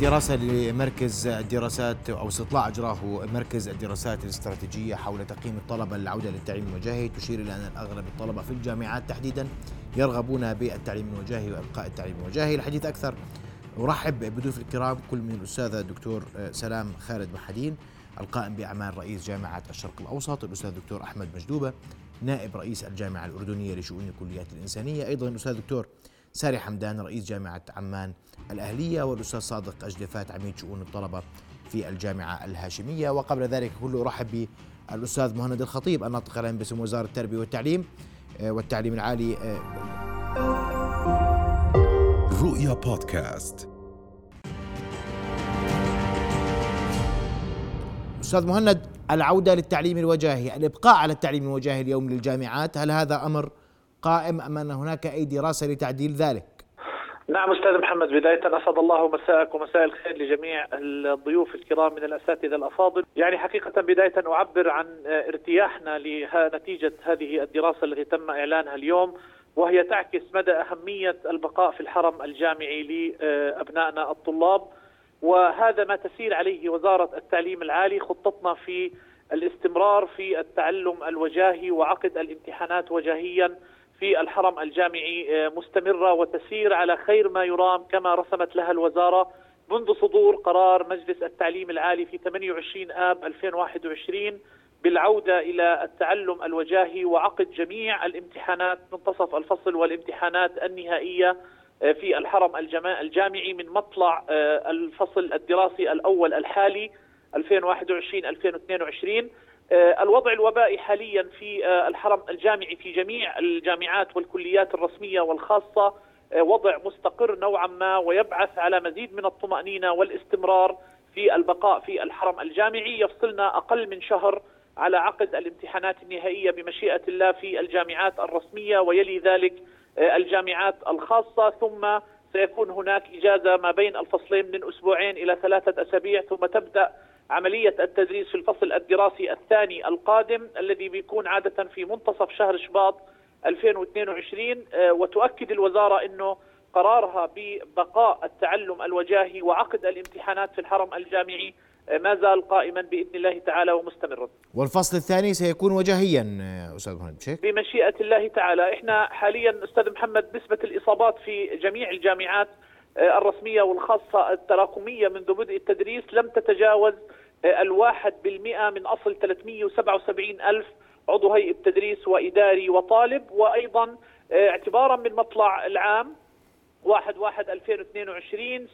دراسة لمركز الدراسات أو استطلاع أجراه مركز الدراسات الاستراتيجية حول تقييم الطلبة للعودة للتعليم الوجاهي تشير إلى أن أغلب الطلبة في الجامعات تحديدا يرغبون بالتعليم الوجاهي وإبقاء التعليم الوجاهي الحديث أكثر. أرحب بضيوف الكرام كل من الأستاذة الدكتور سلام خالد محدين القائم بأعمال رئيس جامعة الشرق الأوسط الأستاذ الدكتور أحمد مجدوبة نائب رئيس الجامعة الأردنية لشؤون الكليات الإنسانية. أيضا الأستاذ الدكتور ساري حمدان رئيس جامعة عمان الأهلية والأستاذ صادق أجدفات عميد شؤون الطلبة في الجامعة الهاشمية. وقبل ذلك كله أرحب بالأستاذ مهند الخطيب الناطق العام باسم وزارة التربية والتعليم آه، والتعليم العالي آه، رؤيا بودكاست. أستاذ مهند العودة للتعليم الوجاهي الإبقاء على التعليم الوجاهي اليوم للجامعات هل هذا أمر قائم أم أن هناك أي دراسة لتعديل ذلك؟ نعم أستاذ محمد بداية أسعد الله مساءك ومساء الخير لجميع الضيوف الكرام من الأساتذة الأفاضل، يعني حقيقة بداية أعبر عن ارتياحنا لنتيجة هذه الدراسة التي تم إعلانها اليوم وهي تعكس مدى أهمية البقاء في الحرم الجامعي لأبنائنا الطلاب. وهذا ما تسير عليه وزارة التعليم العالي خطتنا في الاستمرار في التعلم الوجاهي وعقد الامتحانات وجاهيا. في الحرم الجامعي آه، مستمرة وتسير على خير ما يرام كما رسمت لها الوزارة منذ صدور قرار مجلس التعليم العالي في 28 آب 2021 بالعودة إلى التعلم الوجاهي وعقد جميع الامتحانات منتصف الفصل والامتحانات النهائية آه، في الحرم الجامعي من مطلع آه، الفصل الدراسي الأول الحالي 2021-2022 آه، الوضع الوبائي حاليا في آه، الحرم الجامعي في جميع الجامعات والكليات الرسمية والخاصة آه، وضع مستقر نوعا ما ويبعث على مزيد من الطمأنينة والاستمرار في البقاء في الحرم الجامعي. يفصلنا أقل من شهر على عقد الامتحانات النهائية بمشيئة الله في الجامعات الرسمية ويلي ذلك الجامعات الخاصة. ثم سيكون هناك إجازة ما بين الفصلين من أسبوعين إلى ثلاثة أسابيع ثم تبدأ عملية التدريس في الفصل الدراسي الثاني القادم الذي بيكون عادة في منتصف شهر شباط 2022 آه، وتؤكد الوزارة أنه قرارها ببقاء التعلم الوجاهي وعقد الامتحانات في الحرم الجامعي آه، ما زال قائما بإذن الله تعالى ومستمرا. والفصل الثاني سيكون وجاهيا آه، أستاذ محمد بشيك؟ بمشيئة الله تعالى، إحنا حاليا أستاذ محمد نسبة الإصابات في جميع الجامعات الرسمية والخاصة التراكمية منذ بدء التدريس لم تتجاوز الواحد بالمئة من أصل 377 ألف عضو هيئة تدريس وإداري وطالب وأيضا آه، اعتبارا من مطلع العام 1 1 2022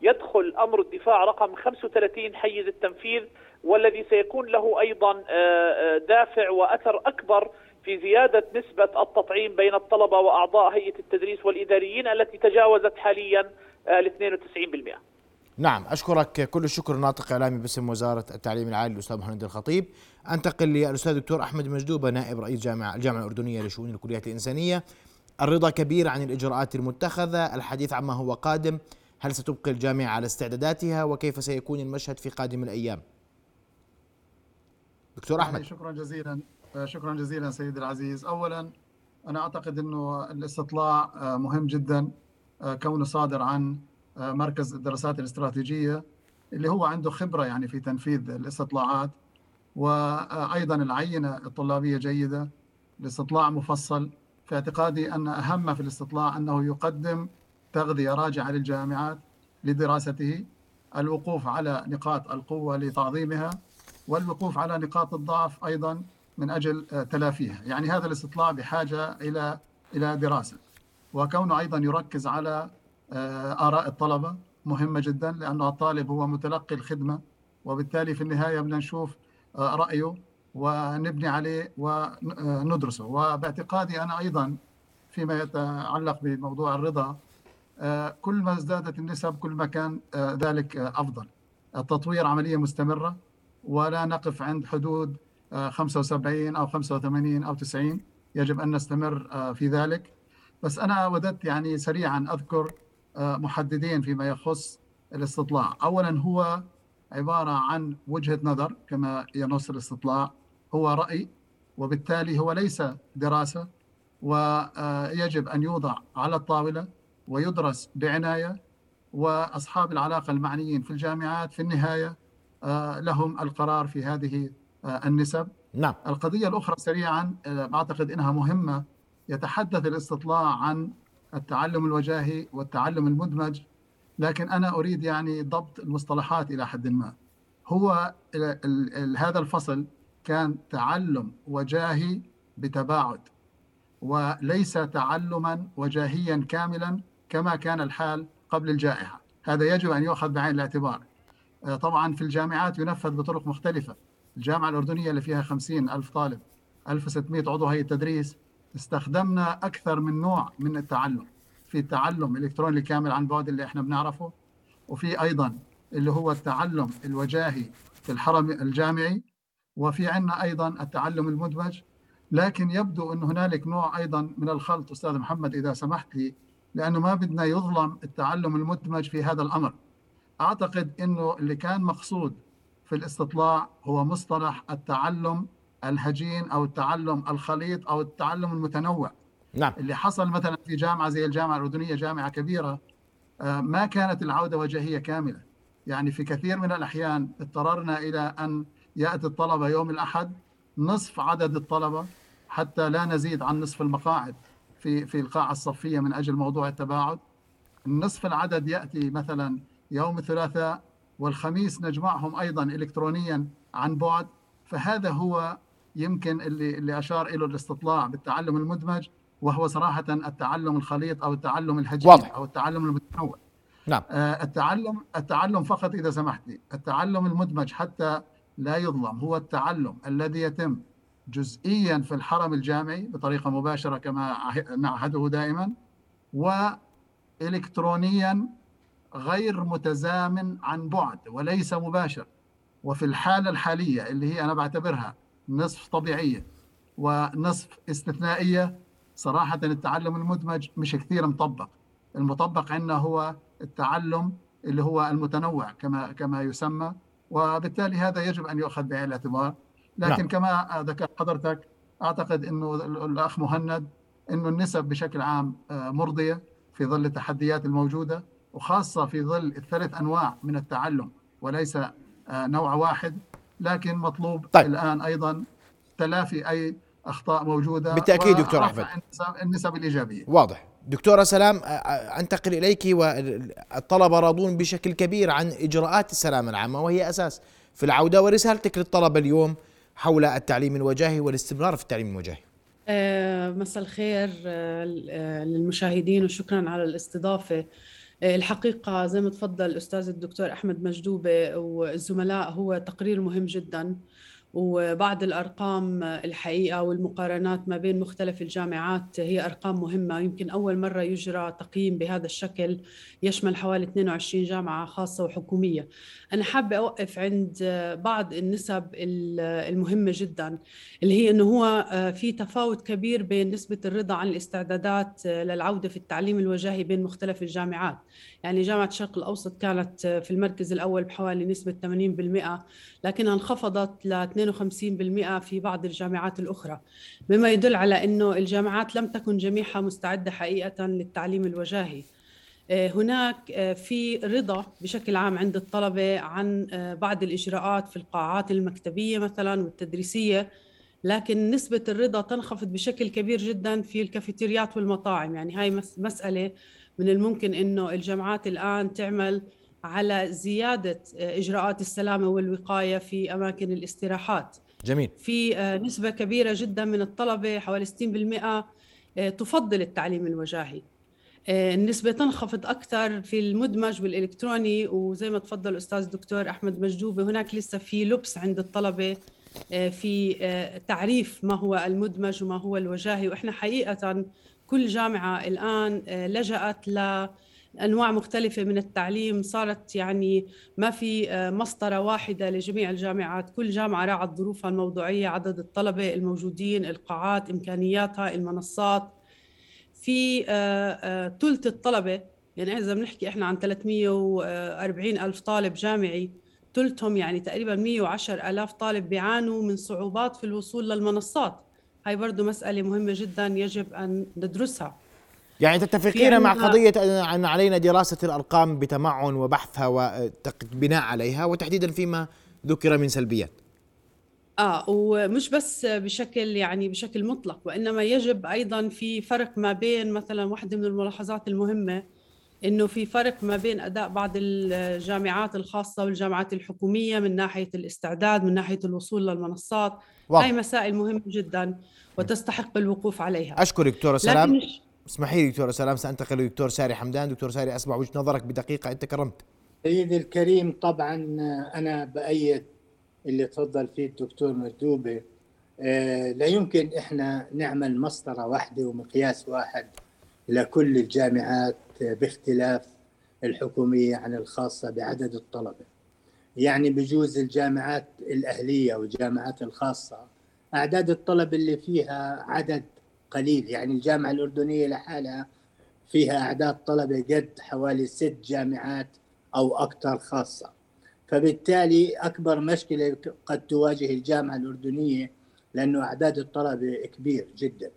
سيدخل أمر الدفاع رقم 35 حيز التنفيذ والذي سيكون له أيضا آه، آه، دافع وأثر أكبر في زيادة نسبة التطعيم بين الطلبة وأعضاء هيئة التدريس والإداريين التي تجاوزت حاليا ال 92% نعم أشكرك كل الشكر ناطق إعلامي باسم وزارة التعليم العالي الأستاذ محمد الخطيب. أنتقل للأستاذ الدكتور أحمد مجدوبة نائب رئيس جامعة الجامعة الأردنية لشؤون الكليات الإنسانية. الرضا كبير عن الإجراءات المتخذة الحديث عما هو قادم. هل ستبقي الجامعة على استعداداتها؟ وكيف سيكون المشهد في قادم الأيام؟ دكتور أحمد. شكرا جزيلا شكرا جزيلا سيدي العزيز. أولا أنا أعتقد أنه الاستطلاع مهم جدا كونه صادر عن مركز الدراسات الاستراتيجية اللي هو عنده خبرة يعني في تنفيذ الاستطلاعات وأيضا العينة الطلابية جيدة الاستطلاع مفصل في اعتقادي أن أهم في الاستطلاع أنه يقدم تغذية راجعة للجامعات لدراسته الوقوف على نقاط القوة لتعظيمها والوقوف على نقاط الضعف أيضا من أجل تلافيها، يعني هذا الاستطلاع بحاجة إلى إلى دراسة. وكونه أيضا يركز على آه، آراء الطلبة مهمة جدا لأن الطالب هو متلقي الخدمة وبالتالي في النهاية بدنا نشوف آه، رأيه ونبني عليه وندرسه. وباعتقادي أنا أيضا فيما يتعلق بموضوع الرضا آه، كل ما ازدادت النسب كل ما كان ذلك أفضل. التطوير عملية مستمرة ولا نقف عند حدود 75 أو 85 أو 90 يجب أن نستمر في ذلك. بس أنا وددت يعني سريعا أذكر محددين فيما يخص الاستطلاع. اولا هو عبارة عن وجهة نظر كما ينص الاستطلاع هو رأي وبالتالي هو ليس دراسة ويجب أن يوضع على الطاولة ويدرس بعناية وأصحاب العلاقة المعنيين في الجامعات في النهاية لهم القرار في هذه النسب. نعم. القضية الأخرى سريعا أعتقد إنها مهمة يتحدث الاستطلاع عن التعلم الوجاهي والتعلم المدمج لكن أنا أريد يعني ضبط المصطلحات إلى حد ما. هو هذا الفصل كان تعلم وجاهي بتباعد وليس تعلما وجاهيا كاملا كما كان الحال قبل الجائحة. هذا يجب أن يؤخذ بعين الاعتبار. آه، طبعا في الجامعات ينفذ بطرق مختلفة. الجامعة الأردنية اللي فيها 50 ألف طالب 1600 عضو هيئة تدريس استخدمنا أكثر من نوع من التعلم في التعلم الإلكتروني الكامل عن بعد اللي إحنا بنعرفه وفي أيضا اللي هو التعلم الوجاهي في الحرم الجامعي وفي عندنا أيضا التعلم المدمج. لكن يبدو أن هنالك نوع أيضا من الخلط أستاذ محمد إذا سمحت لي لأنه ما بدنا يظلم التعلم المدمج في هذا الأمر. أعتقد أنه اللي كان مقصود في الاستطلاع هو مصطلح التعلم الهجين أو التعلم الخليط أو التعلم المتنوع. نعم. اللي حصل مثلا في جامعة زي الجامعة الأردنية جامعة كبيرة آه، ما كانت العودة وجاهية كاملة. يعني في كثير من الأحيان اضطررنا إلى أن يأتي الطلبة يوم الأحد نصف عدد الطلبة حتى لا نزيد عن نصف المقاعد في في القاعة الصفية من أجل موضوع التباعد. نصف العدد يأتي مثلا يوم الثلاثاء والخميس نجمعهم أيضا إلكترونيا عن بعد. فهذا هو يمكن اللي اللي أشار إلى الاستطلاع بالتعلم المدمج وهو صراحة التعلم الخليط أو التعلم الهجين واضح. أو التعلم المتنوع. نعم. آه التعلم التعلم فقط إذا سمحت لي التعلم المدمج حتى لا يظلم هو التعلم الذي يتم جزئيا في الحرم الجامعي بطريقة مباشرة كما نعهده دائما وإلكترونيا غير متزامن عن بعد وليس مباشر. وفي الحالة الحالية اللي هي أنا بعتبرها نصف طبيعية ونصف استثنائية. صراحة التعلم المدمج مش كثير مطبق. المطبق عندنا هو التعلم اللي هو المتنوع كما كما يسمى وبالتالي هذا يجب أن يؤخذ بعين الاعتبار. لكن نعم. كما ذكرت حضرتك أعتقد إنه الأخ مهند إنه النسب بشكل عام آه، مرضية في ظل التحديات الموجودة وخاصة في ظل الثلاث أنواع من التعلم وليس آه، نوع واحد. لكن مطلوب طيب. الآن أيضا تلافي أي أخطاء موجودة. بالتأكيد دكتور أحمد. النسب الإيجابية. واضح. دكتورة سلام أنتقل إليك والطلبة راضون بشكل كبير عن إجراءات السلامة العامة وهي أساس في العودة ورسالتك للطلبة اليوم حول التعليم الوجاهي والاستمرار في التعليم الوجاهي. آه، مساء الخير آه، للمشاهدين وشكرا على الاستضافة. الحقيقة زي ما تفضل الأستاذ الدكتور أحمد مجدوبة والزملاء هو تقرير مهم جدا. وبعض الأرقام الحقيقة والمقارنات ما بين مختلف الجامعات هي أرقام مهمة. يمكن أول مرة يجرى تقييم بهذا الشكل يشمل حوالي 22 جامعة خاصة وحكومية. أنا حابة أوقف عند بعض النسب المهمة جدا اللي هي إنه هو في تفاوت كبير بين نسبة الرضا عن الاستعدادات للعودة في التعليم الوجاهي بين مختلف الجامعات. يعني جامعة الشرق الأوسط كانت في المركز الأول بحوالي نسبة 80% لكنها انخفضت ل 52% في بعض الجامعات الأخرى. مما يدل على أنه الجامعات لم تكن جميعها مستعدة حقيقة للتعليم الوجاهي. آه، هناك آه، في رضا بشكل عام عند الطلبة عن آه، بعض الإجراءات في القاعات المكتبية مثلا والتدريسية لكن نسبة الرضا تنخفض بشكل كبير جدا في الكافيتريات والمطاعم. يعني هاي مسألة من الممكن أنه الجامعات الآن تعمل على زيادة آه، إجراءات السلامة والوقاية في أماكن الاستراحات. جميل. في آه، نسبة كبيرة جدا من الطلبة حوالي 60% آه، تفضل التعليم الوجاهي. النسبة تنخفض أكثر في المدمج والإلكتروني وزي ما تفضل الأستاذ الدكتور أحمد مجدوبة هناك لسه في لبس عند الطلبة في تعريف ما هو المدمج وما هو الوجاهي. وإحنا حقيقة كل جامعة الآن لجأت ل أنواع مختلفة من التعليم صارت يعني ما في آه، مسطرة واحدة لجميع الجامعات. كل جامعة راعت ظروفها الموضوعية عدد الطلبة الموجودين القاعات إمكانياتها المنصات. في ثلث آه، آه، الطلبة يعني إذا بنحكي إحنا عن 340 ألف طالب جامعي ثلثهم يعني تقريبا 110 ألاف طالب بيعانوا من صعوبات في الوصول للمنصات. هاي برضو مسألة مهمة جدا يجب أن ندرسها. يعني تتفقين مع قضية ان علينا دراسة الأرقام بتمعن وبحثها وبناء عليها وتحديدا فيما ذكر من سلبيات. آه ومش بس بشكل يعني بشكل مطلق وإنما يجب أيضا في فرق ما بين مثلا واحدة من الملاحظات المهمة إنه في فرق ما بين أداء بعض الجامعات الخاصة والجامعات الحكومية من ناحية الاستعداد من ناحية الوصول للمنصات. واضح. هاي مسائل مهمة جدا وتستحق الوقوف عليها. أشكرك دكتورة سلام. اسمحي لي دكتوره سلام سانتقل لدكتور ساري حمدان. دكتور ساري اسمع وجهه نظرك بدقيقة. أنت كرمت. سيدي الكريم طبعا أنا بايد اللي تفضل فيه الدكتور مردوبة آه، لا يمكن إحنا نعمل مسطرة واحدة ومقياس واحد لكل الجامعات باختلاف الحكومية عن الخاصة بعدد الطلبة. يعني بجوز الجامعات الأهلية والجامعات الخاصة أعداد الطلبه اللي فيها عدد قليل يعني الجامعة الأردنية لحالها فيها أعداد طلبة قد حوالي ست جامعات أو أكثر خاصة. فبالتالي أكبر مشكلة قد تواجه الجامعة الأردنية لأنه أعداد الطلبة كبير جدا.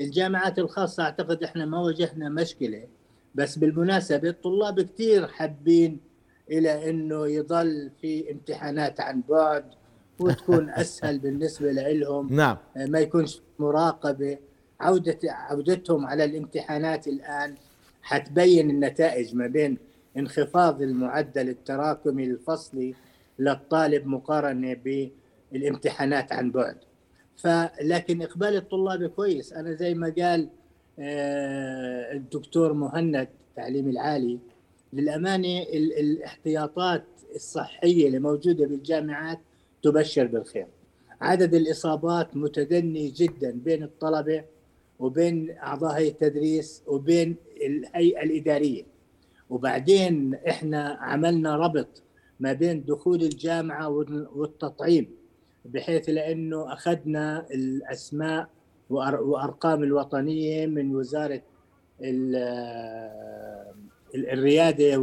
الجامعات الخاصة أعتقد إحنا ما واجهنا مشكلة بس بالمناسبة الطلاب كثير حابين إلى إنه يضل في امتحانات عن بعد وتكون أسهل بالنسبة لهم نعم ما يكونش مراقبة عوده عودتهم على الامتحانات الآن حتبين النتائج ما بين انخفاض المعدل التراكمي الفصلي للطالب مقارنة بالامتحانات عن بعد. فلكن إقبال الطلاب كويس. أنا زي ما قال آه، الدكتور مهند التعليم العالي للأمانة الاحتياطات الصحية اللي موجودة بالجامعات تبشر بالخير. عدد الإصابات متدني جدا بين الطلبة وبين أعضاء هيئة التدريس وبين الهيئة الإدارية. وبعدين إحنا عملنا ربط ما بين دخول الجامعة والتطعيم بحيث لأنه أخذنا الأسماء وأرقام الوطنية من وزارة الريادة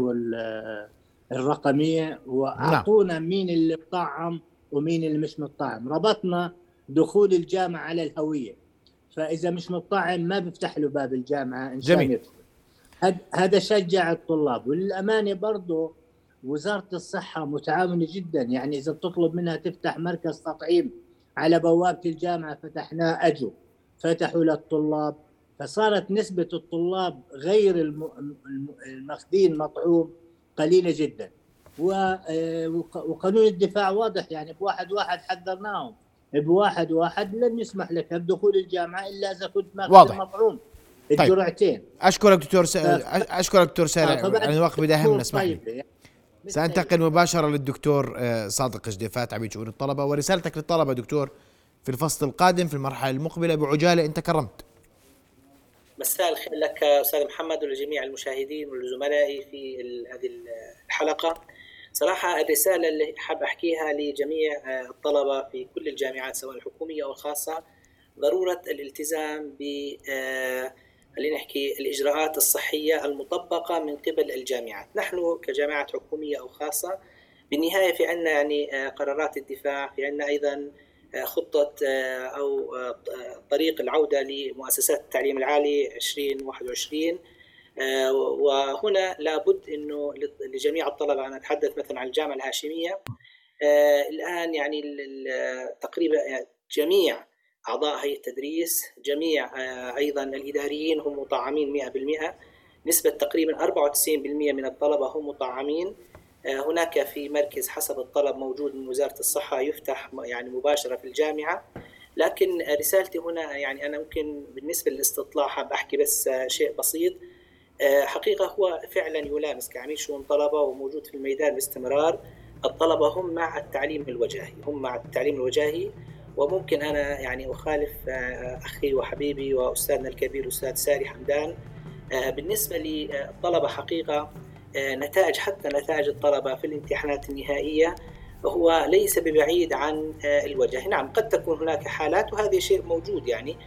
والرقمية وأعطونا نعم. مين اللي مطعم ومين اللي مش مطعم. ربطنا دخول الجامعة على الهوية. فإذا مش مطعم ما بيفتح له باب الجامعة إن شاء الله. هذا شجع الطلاب وللأمانة برضه وزارة الصحة متعاونة جدا. يعني إذا بتطلب منها تفتح مركز تطعيم على بوابة الجامعة فتحناه اجوا فتحوا للطلاب. فصارت نسبة الطلاب غير الماخذين مطعوم قليلة جدا. آه، وقانون الدفاع واضح يعني بواحد واحد حذرناهم. بواحد واحد لن يسمح لك بدخول الجامعة إلا إذا كنت ماخذ مطعوم. طيب. الجرعتين. أشكرك دكتور س... أشكرك دكتور سارع يعني الوقت بداهمنا اسمح لي. طيب. سأنتقل مباشرة للدكتور آه، صادق جديفات عميد شؤون الطلبة. ورسالتك للطلبة دكتور في الفصل القادم في المرحلة المقبلة بعجالة. أنت كرمت. مساء الخير لك أستاذ محمد ولجميع المشاهدين ولزملائي في هذه الحلقة. صراحة الرسالة اللي حاب أحكيها لجميع آه، الطلبة في كل الجامعات سواء الحكومية أو الخاصة ضرورة الالتزام ب آه، خلينا نحكي الإجراءات الصحية المطبقة من قبل الجامعات، نحن كجامعات حكومية أو خاصة بالنهاية في عندنا يعني آه، قرارات الدفاع، في آه، خطة آه، أو طريق العودة لمؤسسات التعليم العالي 2021 وهنا لابد إنه لجميع الطلبة أنا أتحدث مثلا عن الجامعة الهاشمية الآن يعني تقريبا جميع أعضاء هيئة التدريس جميع آه، أيضا الإداريين هم مطعمين 100% نسبة تقريبا 94% من الطلبة هم مطعمين. آه، هناك في مركز حسب الطلب موجود من وزارة الصحة يفتح يعني مباشرة في الجامعة. لكن رسالتي هنا يعني أنا ممكن بالنسبة للاستطلاع حاب أحكي بس شيء بسيط. آه، حقيقة هو فعلا يلامس كعميد شؤون طلبة وموجود في الميدان باستمرار. الطلبة هم مع التعليم الوجاهي هم مع التعليم الوجاهي. وممكن أنا يعني أخالف آه، أخي وحبيبي وأستاذنا الكبير أستاذ ساري حمدان. آه، بالنسبة للطلبة حقيقة آه، نتائج حتى نتائج الطلبة في الامتحانات النهائية هو ليس ببعيد عن الوجه. نعم قد تكون هناك حالات وهذا شيء موجود يعني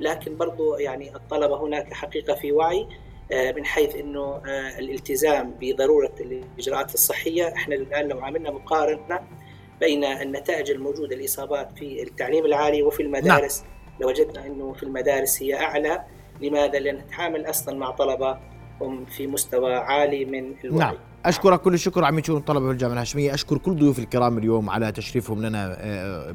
لكن برضو يعني الطلبة هناك حقيقة في وعي. من حيث إنه الالتزام بضرورة الإجراءات الصحية إحنا الآن لو عملنا مقارنة بين النتائج الموجودة الإصابات في التعليم العالي وفي المدارس نعم. لوجدنا إنه في المدارس هي أعلى لماذا؟ لأن نتعامل أصلا مع طلبة هم في مستوى عالي من الوعي. نعم. أشكرك كل الشكر عميد شؤون الطلبة في الجامعة الهاشمية. أشكر كل ضيوف الكرام اليوم على تشريفهم لنا آه،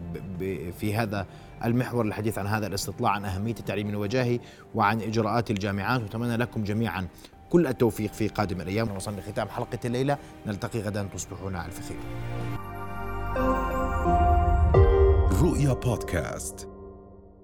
في هذا المحور الحديث عن هذا الاستطلاع عن أهمية التعليم الوجاهي وعن إجراءات الجامعات. وأتمنى لكم جميعا كل التوفيق في قادم الأيام. وصلنا لختام حلقة الليلة. نلتقي غدا تصبحون على الف خير رؤيا بودكاست.